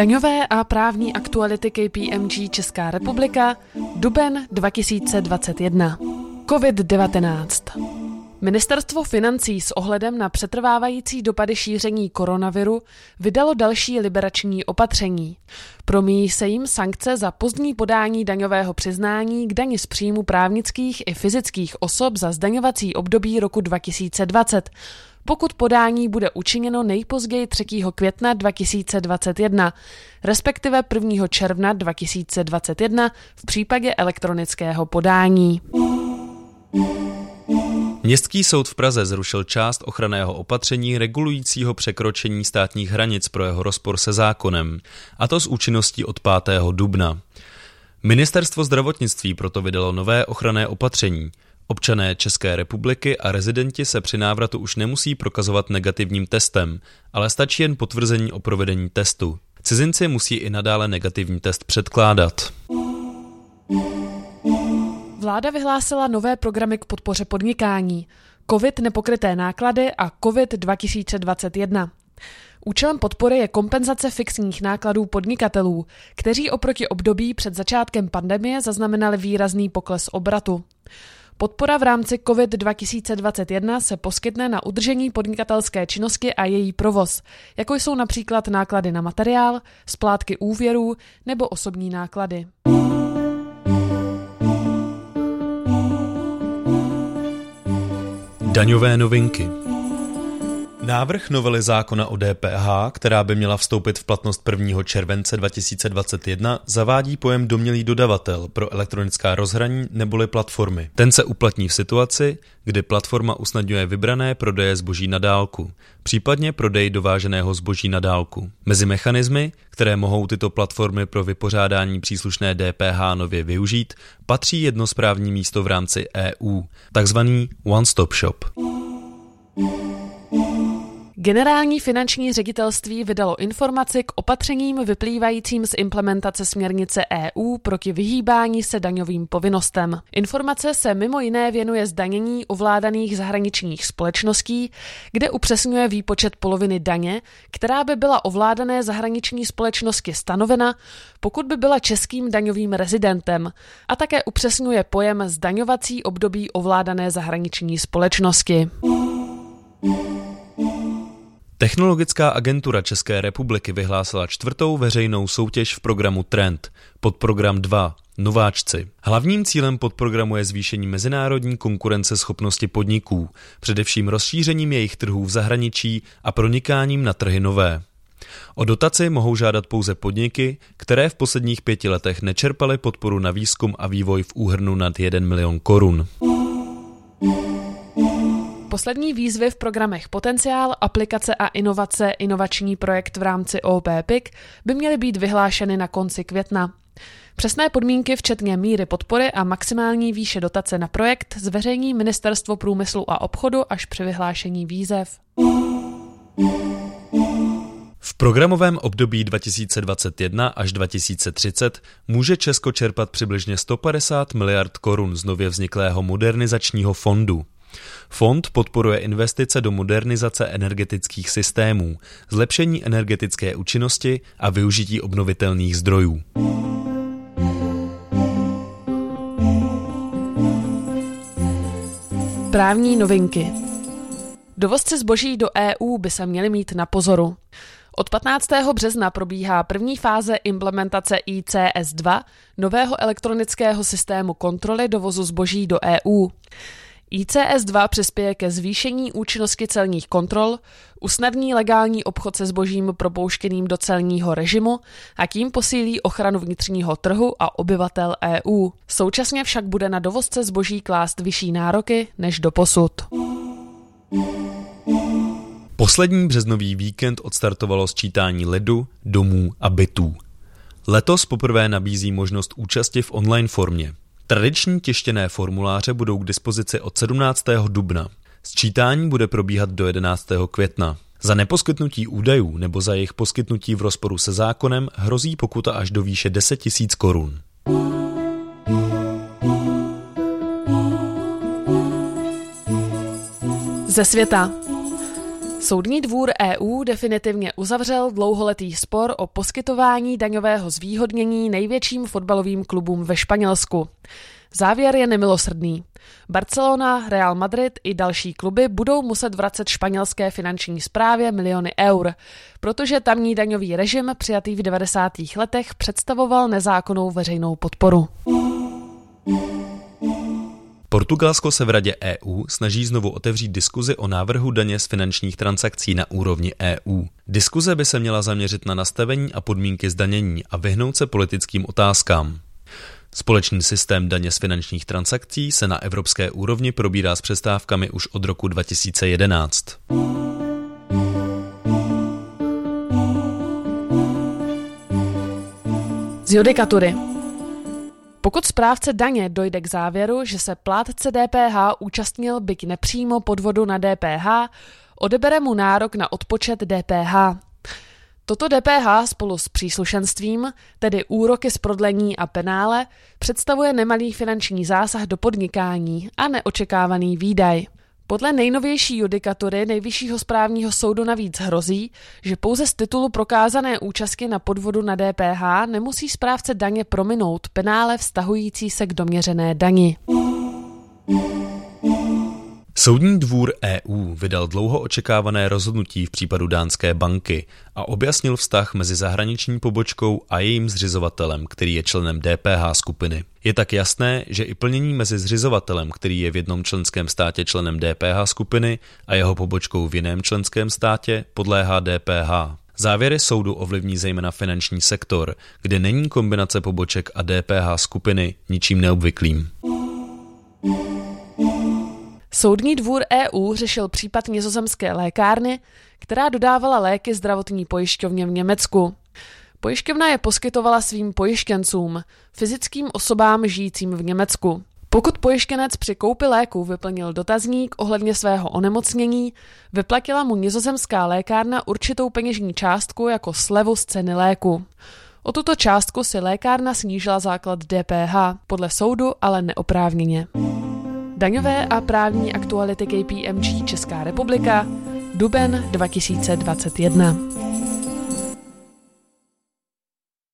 Daňové a právní aktuality KPMG Česká republika, duben 2021. COVID-19. Ministerstvo financí s ohledem na přetrvávající dopady šíření koronaviru vydalo další liberační opatření. Promíjí se jim sankce za pozdní podání daňového přiznání k dani z příjmu právnických i fyzických osob za zdaňovací období roku 2020 pokud podání bude učiněno nejpozději 3. května 2021, respektive 1. června 2021 v případě elektronického podání. Městský soud v Praze zrušil část ochranného opatření regulujícího překročení státních hranic pro jeho rozpor se zákonem, a to s účinností od 5. dubna. Ministerstvo zdravotnictví proto vydalo nové ochranné opatření. Občané České republiky a rezidenti se při návratu už nemusí prokazovat negativním testem, ale stačí jen potvrzení o provedení testu. Cizinci musí i nadále negativní test předkládat. Vláda vyhlásila nové programy k podpoře podnikání, COVID nepokryté náklady a COVID 2021. Účelem podpory je kompenzace fixních nákladů podnikatelů, kteří oproti období před začátkem pandemie zaznamenali výrazný pokles obratu. Podpora v rámci COVID 2021 se poskytne na udržení podnikatelské činnosti a její provoz, jako jsou například náklady na materiál, splátky úvěrů nebo osobní náklady. Daňové novinky Návrh novely zákona o DPH, která by měla vstoupit v platnost 1. července 2021, zavádí pojem domělý dodavatel pro elektronická rozhraní neboli platformy. Ten se uplatní v situaci, kdy platforma usnadňuje vybrané prodeje zboží na dálku, případně prodej dováženého zboží na dálku. Mezi mechanismy, které mohou tyto platformy pro vypořádání příslušné DPH nově využít, patří jedno správní místo v rámci EU, takzvaný One Stop Shop. Generální finanční ředitelství vydalo informaci k opatřením vyplývajícím z implementace směrnice EU proti vyhýbání se daňovým povinnostem. Informace se mimo jiné věnuje zdanění ovládaných zahraničních společností, kde upřesňuje výpočet poloviny daně, která by byla ovládané zahraniční společnosti stanovena, pokud by byla českým daňovým rezidentem, a také upřesňuje pojem zdaňovací období ovládané zahraniční společnosti. Technologická agentura České republiky vyhlásila čtvrtou veřejnou soutěž v programu Trend, pod program 2, Nováčci. Hlavním cílem podprogramu je zvýšení mezinárodní konkurenceschopnosti podniků, především rozšířením jejich trhů v zahraničí a pronikáním na trhy nové. O dotaci mohou žádat pouze podniky, které v posledních pěti letech nečerpaly podporu na výzkum a vývoj v úhrnu nad 1 milion korun. Poslední výzvy v programech Potenciál, aplikace a inovace, inovační projekt v rámci OPPIC by měly být vyhlášeny na konci května. Přesné podmínky, včetně míry podpory a maximální výše dotace na projekt, zveřejní Ministerstvo průmyslu a obchodu až při vyhlášení výzev. V programovém období 2021 až 2030 může Česko čerpat přibližně 150 miliard korun z nově vzniklého modernizačního fondu. Fond podporuje investice do modernizace energetických systémů, zlepšení energetické účinnosti a využití obnovitelných zdrojů. Právní novinky Dovozci zboží do EU by se měli mít na pozoru. Od 15. března probíhá první fáze implementace ICS-2, nového elektronického systému kontroly dovozu zboží do EU. ICS-2 přispěje ke zvýšení účinnosti celních kontrol, usnadní legální obchod se zbožím propouštěným do celního režimu a tím posílí ochranu vnitřního trhu a obyvatel EU. Současně však bude na dovozce zboží klást vyšší nároky než do posud. Poslední březnový víkend odstartovalo sčítání ledu, domů a bytů. Letos poprvé nabízí možnost účasti v online formě. Tradiční tištěné formuláře budou k dispozici od 17. dubna. Sčítání bude probíhat do 11. května. Za neposkytnutí údajů nebo za jejich poskytnutí v rozporu se zákonem hrozí pokuta až do výše 10 000 korun. Ze světa. Soudní dvůr EU definitivně uzavřel dlouholetý spor o poskytování daňového zvýhodnění největším fotbalovým klubům ve Španělsku. Závěr je nemilosrdný. Barcelona, Real Madrid i další kluby budou muset vracet španělské finanční správě miliony eur, protože tamní daňový režim přijatý v 90. letech představoval nezákonnou veřejnou podporu. Portugalsko se v Radě EU snaží znovu otevřít diskuzi o návrhu daně z finančních transakcí na úrovni EU. Diskuze by se měla zaměřit na nastavení a podmínky zdanění a vyhnout se politickým otázkám. Společný systém daně z finančních transakcí se na evropské úrovni probírá s přestávkami už od roku 2011. Z judikatury. Pokud správce daně dojde k závěru, že se plátce DPH účastnil byť nepřímo podvodu na DPH, odebere mu nárok na odpočet DPH. Toto DPH spolu s příslušenstvím, tedy úroky z prodlení a penále, představuje nemalý finanční zásah do podnikání a neočekávaný výdaj. Podle nejnovější judikatury Nejvyššího správního soudu navíc hrozí, že pouze z titulu prokázané účastky na podvodu na DPH nemusí správce daně prominout penále vztahující se k doměřené dani. Soudní dvůr EU vydal dlouho očekávané rozhodnutí v případu dánské banky a objasnil vztah mezi zahraniční pobočkou a jejím zřizovatelem, který je členem DPH skupiny. Je tak jasné, že i plnění mezi zřizovatelem, který je v jednom členském státě členem DPH skupiny a jeho pobočkou v jiném členském státě, podléhá DPH. Závěry soudu ovlivní zejména finanční sektor, kde není kombinace poboček a DPH skupiny ničím neobvyklým. Soudní dvůr EU řešil případ nizozemské lékárny, která dodávala léky zdravotní pojišťovně v Německu. Pojišťovna je poskytovala svým pojištěncům, fyzickým osobám žijícím v Německu. Pokud pojištěnec při koupi léku vyplnil dotazník ohledně svého onemocnění, vyplatila mu nizozemská lékárna určitou peněžní částku jako slevu z ceny léku. O tuto částku si lékárna snížila základ DPH, podle soudu ale neoprávněně. Daňové a právní aktuality KPMG Česká republika, duben 2021.